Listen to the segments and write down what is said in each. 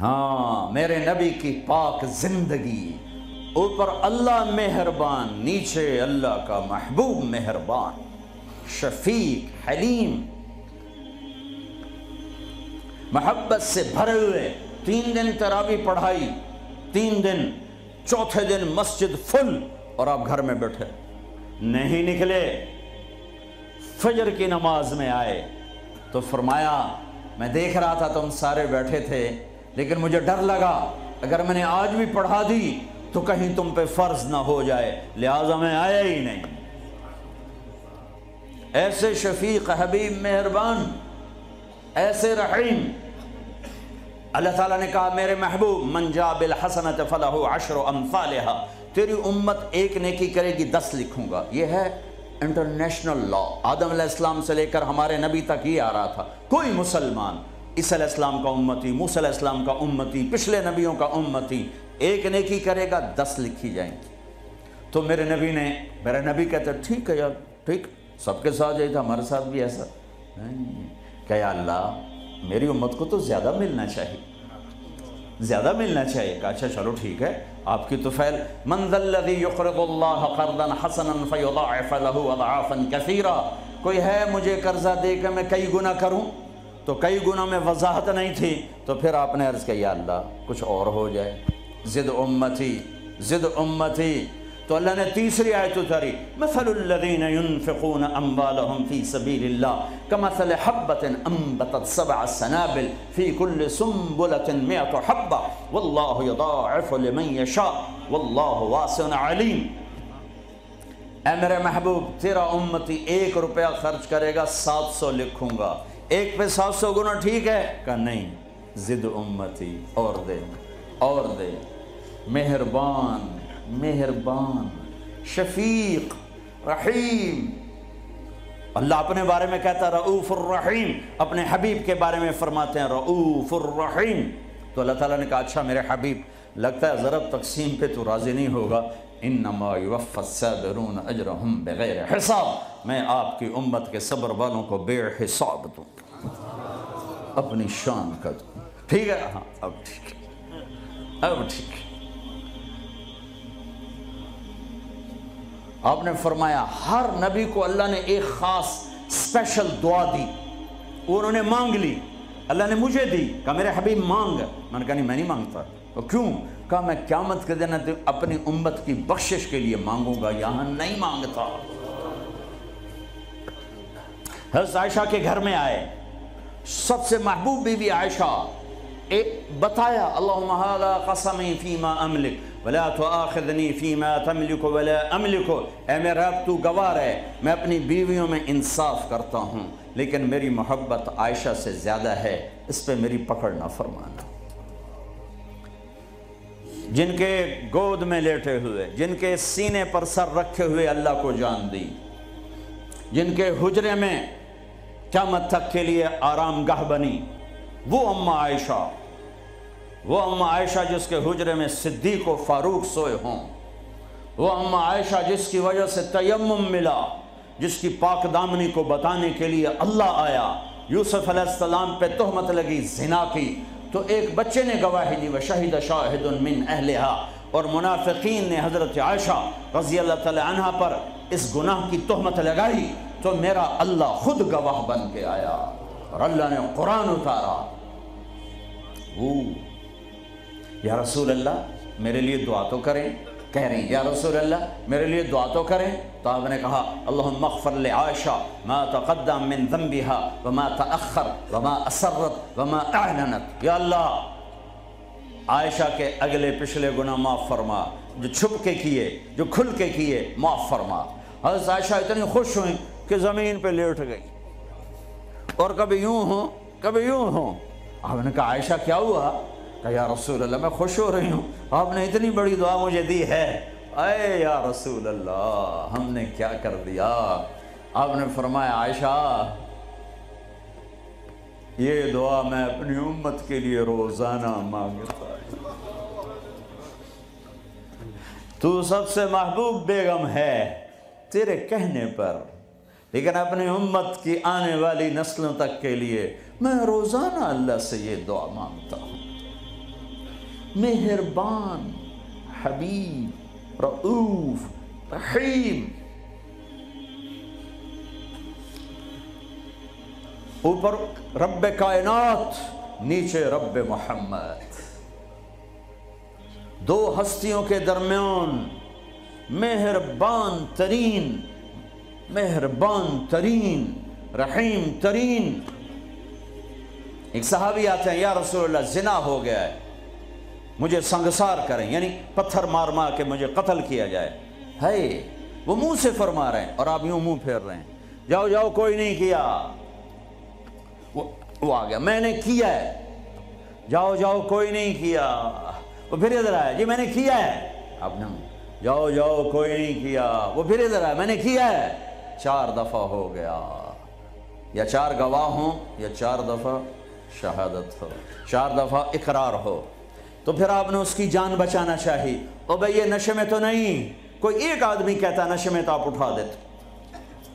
ہاں میرے نبی کی پاک زندگی۔ اوپر اللہ مہربان، نیچے اللہ کا محبوب مہربان۔ شفیق، حلیم۔ محبت سے بھرے ہوئے، تین دن تراوی پڑھائی، تین دن، چوتھے دن مسجد فل اور آپ گھر میں بیٹھے۔ نہیں نکلے۔ فجر کی نماز میں آئے۔ تو فرمایا، میں دیکھ رہا تھا تم سارے بیٹھے تھے۔ لیکن مجھے ڈر لگا، اگر میں نے آج بھی پڑھا دی تو کہیں تم پہ فرض نہ ہو جائے، لہٰذا میں آیا ہی نہیں۔ ایسے شفیق، حبیب، مہربان، ایسے رحیم۔ اللہ تعالیٰ نے کہا، میرے محبوب، من جا بالحسنت فلہ عشر امثالہا، تیری امت ایک نیکی کرے گی، دس لکھوں گا۔ یہ ہے انٹرنیشنل لا۔ آدم علیہ السلام سے لے کر ہمارے نبی تک یہ آ رہا تھا۔ کوئی مسلمان اس علیہ السلام کا امتی، موسیٰ علیہ السلام کا امتی، پچھلے نبیوں کا امتی، ایک نیکی کرے گا، دس لکھی جائیں گی۔ تو میرے نبی نے، میرے نبی کہتے ٹھیک ہے یار، ٹھیک، سب کے ساتھ یہی تھا ہمارے ساتھ بھی ایسا۔ کہ یا اللہ، میری امت کو تو زیادہ ملنا چاہیے۔ زیادہ ملنا چاہیے۔ کہ اچھا چلو ٹھیک ہے، آپ کی تو فعل۔ من الذی یقرض اللہ قرضا حسنا فیضاعف له اضعافا کثیرا۔ کوئی ہے مجھے قرضہ دے کے میں کئی گنا کروں؟ تو کئی گنا میں وضاحت نہیں تھی، تو پھر آپ نے عرض کیا، یا اللہ، کچھ اور ہو جائے۔ زد امتی زد امتی۔ تو اللہ نے تیسری آیت اتاری، مثل الذین ينفقون اموالهم فی سبیل اللہ کمثل حبت انبتت سبع سنابل فی کل سنبلت مئت حبہ۔ واللہ یضاعف لمن یشاء، واللہ واسع علیم۔ اے میرے محبوب، تیرا امتی ایک روپیہ خرچ کرے گا، سات سو لکھوں گا۔ ایک پہ سات سو گنا ٹھیک ہے؟ کہ نہیں، زد امتی، اور دے اور دے۔ مہربان مہربان، شفیق، رحیم۔ اللہ اپنے بارے میں کہتا ہے رعوف الرحیم۔ اپنے حبیب کے بارے میں فرماتے ہیں رعوف الرحیم۔ تو اللہ تعالیٰ نے کہا اچھا میرے حبیب، لگتا ہے ضرب تقسیم پہ تو راضی نہیں ہوگا۔ انما یوفى الصابرون اجرهم بغیر حساب۔ میں آپ کی امت کے صبر والوں کو بے حساب دوں۔ اپنی شان کا دوں۔ ٹھیک ہے؟ ہاں اب ٹھیک ہے۔ اب ٹھیک ہے۔ آپ نے فرمایا، ہر نبی کو اللہ نے ایک خاص اسپیشل دعا دی۔ انہوں نے مانگ لی۔ اللہ نے مجھے دی۔ کہا، میرے حبیب، مانگ۔ میں نے کہا، نہیں، میں نہیں مانگتا۔ تو کیوں؟ کہا میں قیامت کے دن اپنی امت کی بخشش کے لیے مانگوں گا، یہاں نہیں مانگتا۔ حضرت عائشہ کے گھر میں آئے۔ سب سے محبوب بی بی عائشہ، ایک بتایا، اللہم هذا قسمی فیما املک، ولا تؤاخذنی فیما تملک، ولا املک. اے میرا رب، تو گوار ہے، میں اپنی بیویوں میں انصاف کرتا ہوں، لیکن میری محبت عائشہ سے زیادہ ہے، اس پہ میری پکڑ نہ فرمانا جن کے گود میں لیٹے ہوئے، جن کے سینے پر سر رکھے ہوئے اللہ کو جان دی، جن کے حجرے میں قیامت تک کے لیے آرام گاہ بنی، وہ اماں عائشہ، وہ اماں عائشہ جس کے حجرے میں صدیق و فاروق سوئے ہوں، وہ اماں عائشہ جس کی وجہ سے تیمم ملا، جس کی پاک دامنی کو بتانے کے لیے اللہ آیا، یوسف علیہ السلام پہ تہمت لگی، زنا کی تو ایک بچے نے گواہی دی وشہد شاہد من اہلہا اور منافقین نے حضرت عائشہ رضی اللہ تعالی عنہ پر اس گناہ کی تہمت لگائی تو میرا اللہ خود گواہ بن کے آیا اور اللہ نے قرآن اتارا۔ وہ یا رسول اللہ، میرے لیے دعا تو کریں۔ کہہ رہی ہیں، یا رسول اللہ، میرے لیے دعا تو کریں؟ تو آپ نے کہا، اللہم اغفر لعائشہ ما تقدم من ذنبها وما تأخر وما اسرت وما اعلنت. یا اللہ، عائشہ کے اگلے پچھلے گناہ معاف فرما، جو چھپ کے کیے، جو کھل کے کیے، معاف فرما۔ حضرت عائشہ اتنی خوش ہوئیں کہ زمین پہ لیٹ گئی۔ اور کبھی یوں ہوں، کبھی یوں ہوں۔ آپ نے کہا، عائشہ، کیا ہوا؟ کہ یا رسول اللہ، میں خوش ہو رہی ہوں۔ آپ نے اتنی بڑی دعا مجھے دی ہے۔ اے یا رسول اللہ، ہم نے کیا کر دیا؟ آپ نے فرمایا، عائشہ، یہ دعا میں اپنی امت کے لیے روزانہ مانگتا تو سب سے محبوب بیگم ہے تیرے کہنے پر۔ لیکن اپنی امت کی آنے والی نسلوں تک کے لیے میں روزانہ اللہ سے یہ دعا مانگتا ہوں۔ مہربان، حبیب رعوف رحیم۔ اوپر رب کائنات، نیچے رب محمد۔ دو ہستیوں کے درمیان مہربان ترین مہربان ترین، رحیم ترین۔ ایک صحابی آتے ہیں، یا رسول اللہ، زنا ہو گیا ہے۔ مجھے سنگسار کریں یعنی پتھر مار مار کے مجھے قتل کیا جائے۔ ہے، وہ منہ سے فرما رہے ہیں اور آپ یوں منہ پھیر رہے ہیں۔ جاؤ جاؤ، کوئی نہیں کیا۔ وہ آ گیا۔ میں نے کیا ہے۔ جاؤ جاؤ، کوئی نہیں کیا۔ وہ پھر ادھر آیا۔ جی میں نے کیا ہے۔ اب نہ۔ جاؤ جاؤ، کوئی نہیں کیا۔ وہ پھر ادھر آیا۔ میں نے کیا ہے۔ چار دفعہ ہو گیا۔ یا چار گواہ ہوں یا چار دفعہ شہادت ہو۔ چار دفعہ اقرار ہو۔ تو پھر آپ نے اس کی جان بچانا چاہی۔ او بھئی یہ نشے میں تو نہیں۔ کوئی ایک آدمی کہتا نشے میں تو آپ اٹھا دیتے۔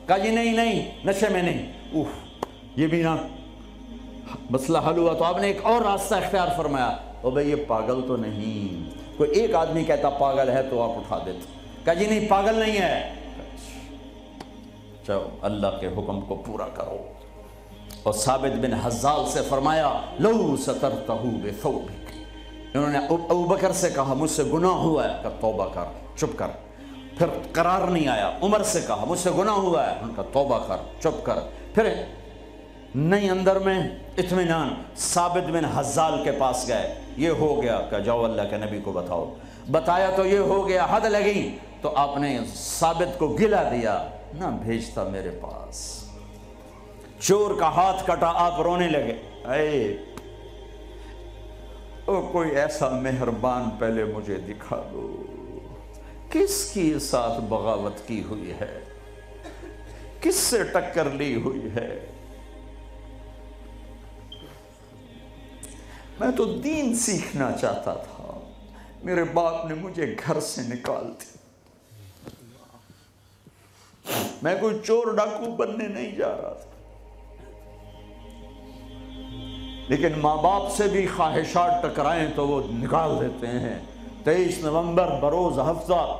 کہا جی نہیں نہیں، نشے میں نہیں۔ اوہ یہ بھی نہ۔ مسئلہ حل ہوا تو آپ نے ایک اور راستہ اختیار فرمایا۔ او بھئی یہ پاگل تو نہیں۔ کوئی ایک آدمی کہتا پاگل ہے تو آپ اٹھا دیتے۔ کہا جی نہیں، پاگل نہیں ہے۔ چلو، اللہ کے حکم کو پورا کرو۔ اور ثابت بن حزال سے فرمایا، لو سترتہو بثوبک انہوں نے ابو بکر سے کہا، مجھ سے گناہ ہوا ہے۔ کہ توبہ کر، چپ کر۔ پھر قرار نہیں آیا۔ عمر سے کہا، مجھ سے گناہ ہوا ہے۔ ان کا توبہ کر، چپ کر۔ پھر نہیں، اندر میں اطمینان، ثابت بن حزال کے پاس گئے۔ یہ ہو گیا کہ جاؤ اللہ کے نبی کو بتاؤ۔ بتایا تو یہ ہو گیا، حد لگی۔ تو آپ نے ثابت کو گلا دیا۔ نہ بھیجتا میرے پاس۔ چور کا ہاتھ کٹا، آپ رونے لگے۔ اے او کوئی ایسا مہربان پہلے مجھے دکھا دو۔ کس کی ساتھ بغاوت کی ہوئی ہے؟ کس سے ٹکر لی ہوئی ہے؟ میں تو دین سیکھنا چاہتا تھا۔ میرے باپ نے مجھے گھر سے نکال دی میں کوئی چور ڈاکو بننے نہیں جا رہا تھا۔ لیکن ماں باپ سے بھی خواہشات ٹکرائیں تو وہ نکال دیتے ہیں۔ تیئیس نومبر بروز ہفتہ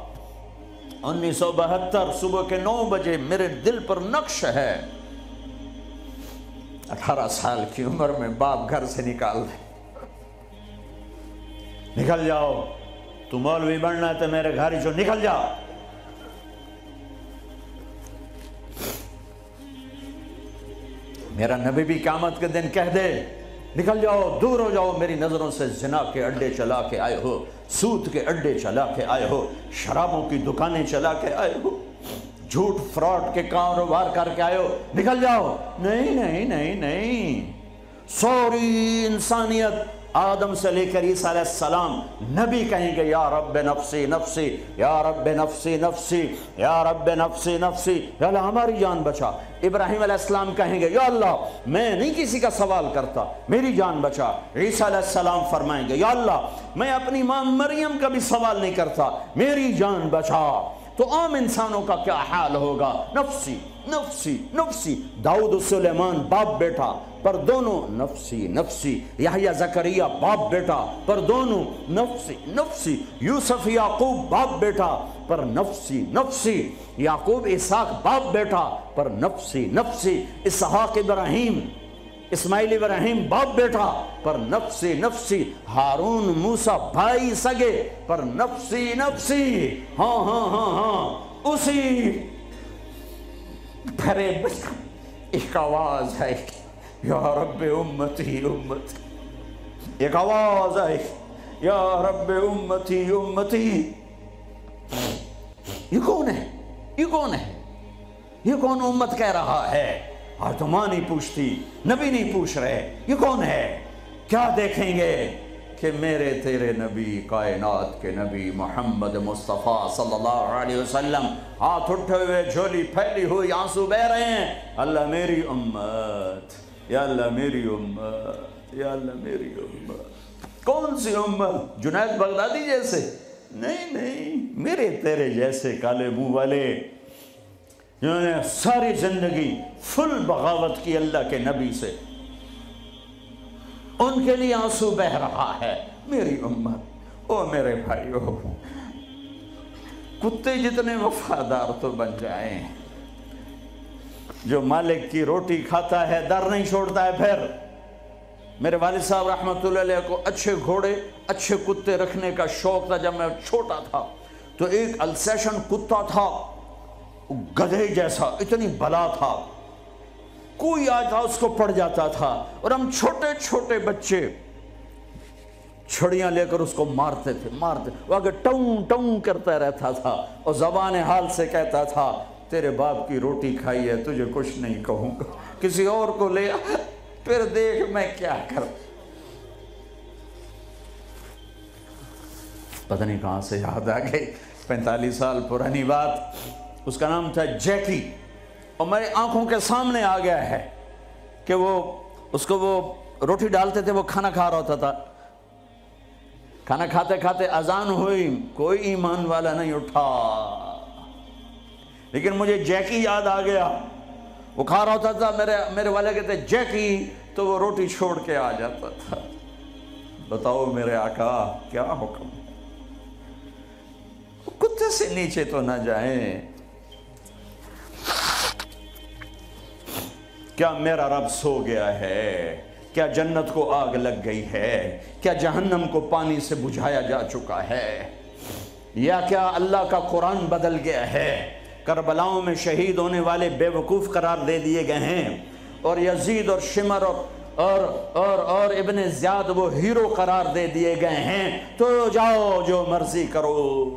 انیس سو بہتر صبح کے نو بجے میرے دل پر نقش ہے۔ اٹھارہ سال کی عمر میں باپ گھر سے نکال دے۔ نکل جاؤ تو مولوی بننا ہے تو میرے گھر جو نکل جاؤ۔ میرا نبی بھی قیامت کے دن کہہ دے۔ نکل جاؤ، دور ہو جاؤ، میری نظروں سے زنا کے اڈے چلا کے آئے ہو سود کے اڈے چلا کے آئے ہو، شرابوں کی دکانیں چلا کے آئے ہو، جھوٹ فراڈ کے کاروبار کر کے آئے ہو، نکل جاؤ۔ نہیں نہیں نہیں نہیں۔ سوری انسانیت۔ آدم سے لے کر عیسیٰ علیہ السلام نبی کہیں گے، یا رب نفسی نفسی، یا رب نفسی نفسی، یا رب نفسی نفسی۔ یا اللہ، ہماری جان بچا۔ ابراہیم علیہ السلام کہیں گے، یا اللہ، میں نہیں کسی کا سوال کرتا، میری جان بچا۔ عیسیٰ علیہ السلام فرمائیں گے، یا اللہ، میں اپنی ماں مریم کا بھی سوال نہیں کرتا، میری جان بچا۔ تو عام انسانوں کا کیا حال ہوگا؟ نفسی نفسی نفسی۔ داؤد سلیمان باپ بیٹا پر دونوں نفسی نفسی، یحییٰ زکریہ باپ بیٹا، پر دونوں نفسی نفسی، یوسف، یعقوب، باپ بیٹا، پر نفسی نفسی، یعقوب، اسحاق، باپ بیٹا، پر نفسی نفسی، اسحاق ابراہیم، اسماعیل ابراہیم، باپ بیٹا، پر نفسی نفسی، ہارون، موسیٰ، بھائی سگے، پر نفسی نفسی ہاں ہاں ہاں ہاں اسی بھرے ایک آواز ہے یا رب امتی امتی ایک آواز آئی یا رب امتی امتی یہ کون ہے؟ یہ کون ہے؟ یہ کون امت کہہ رہا ہے؟ اور تو ماں نہیں پوچھتی، نبی نہیں پوچھ رہے، یہ کون ہے؟ کیا دیکھیں گے؟ کہ میرے تیرے نبی، کائنات کے نبی محمد مصطفیٰ صلی اللہ علیہ وسلم ہاتھ اٹھے ہوئے، جھولی پھیلی ہوئی، آنسو بہ رہے ہیں۔ اللہ میری امت یا اللہ میری امت، یا اللہ میری امت۔ کون سی امت؟ جنید بغدادی جیسے۔ نہیں نہیں، میرے تیرے جیسے کالے منہ والے۔ جنہوں نے ساری زندگی فل بغاوت کی اللہ کے نبی سے۔ ان کے لیے آنسو بہ رہا ہے، میری امت۔ او میرے بھائیو، کتے جتنے وفادار تو بن جائیں۔ جو مالک کی روٹی کھاتا ہے، در نہیں چھوڑتا ہے، پھر۔ میرے والد صاحب رحمۃ اللہ علیہ کو اچھے گھوڑے، اچھے کتے رکھنے کا شوق تھا جب میں چھوٹا تھا۔ تو ایک السیشن کتا تھا، گدھے جیسا، اتنی بلا تھا۔ کوئی آتا اس کو پڑ جاتا تھا۔ اور ہم چھوٹے چھوٹے بچے چھڑیاں لے کر اس کو مارتے تھے، مارتے۔ وہ آگے ٹون ٹون کرتا رہتا تھا۔ اور زبان حال سے کہتا تھا تیرے باپ کی روٹی کھائی ہے، تجھے کچھ نہیں کہوں گا۔ کسی اور کو لے پھر دیکھ میں کیا کر پتہ نہیں کہاں سے یاد آ گئی، پینتالیس سال پرانی بات۔ اس کا نام تھا جیکی۔ اور میرے آنکھوں کے سامنے آ گیا ہے کہ وہ، اس کو وہ روٹی ڈالتے تھے، وہ کھانا کھا رہا ہوتا تھا۔ کھانا کھاتے کھاتے اذان ہوئی، کوئی ایمان والا نہیں اٹھا۔ لیکن مجھے جیکی یاد آ گیا۔ وہ کھا رہا ہوتا تھا، میرے میرے والے کہتے، جیکی؟ تو وہ روٹی چھوڑ کے آ جاتا تھا۔ بتاؤ میرے آقا، کیا حکم؟ کتے سے نیچے تو نہ جائیں۔ کیا میرا رب سو گیا ہے؟ کیا جنت کو آگ لگ گئی ہے؟ کیا جہنم کو پانی سے بجھایا جا چکا ہے؟ یا کیا اللہ کا قرآن بدل گیا ہے؟ کربلاؤں میں شہید ہونے والے بے وقوف قرار دے دیے گئے ہیں۔ اور یزید اور شمر اور اور اور اور ابن زیاد وہ ہیرو قرار دے دیے گئے ہیں۔ تو جاؤ جو مرضی کرو۔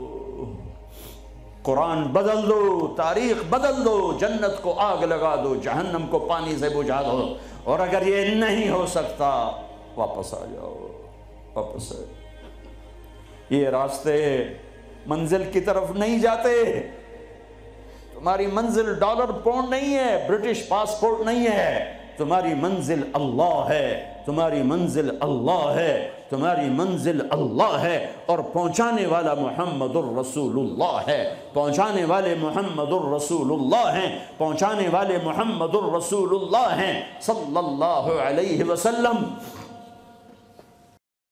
قرآن بدل دو، تاریخ بدل دو، جنت کو آگ لگا دو، جہنم کو پانی سے بجھا دو۔ اور اگر یہ نہیں ہو سکتا، واپس آ جاؤ، واپس آ جاؤ۔ یہ راستے منزل کی طرف نہیں جاتے۔ تمہاری منزل ڈالر پونڈ نہیں ہے، برٹش پاسپورٹ نہیں ہے۔ تمہاری منزل اللہ ہے، تمہاری منزل اللہ ہے، تمہاری منزل اللہ ہے۔ اور پہنچانے والا محمد الرسول اللہ ہے۔ پہنچانے والے محمد الرسول اللہ ہیں۔ پہنچانے والے محمد الرسول اللہ ہیں۔ صلی اللہ علیہ وسلم۔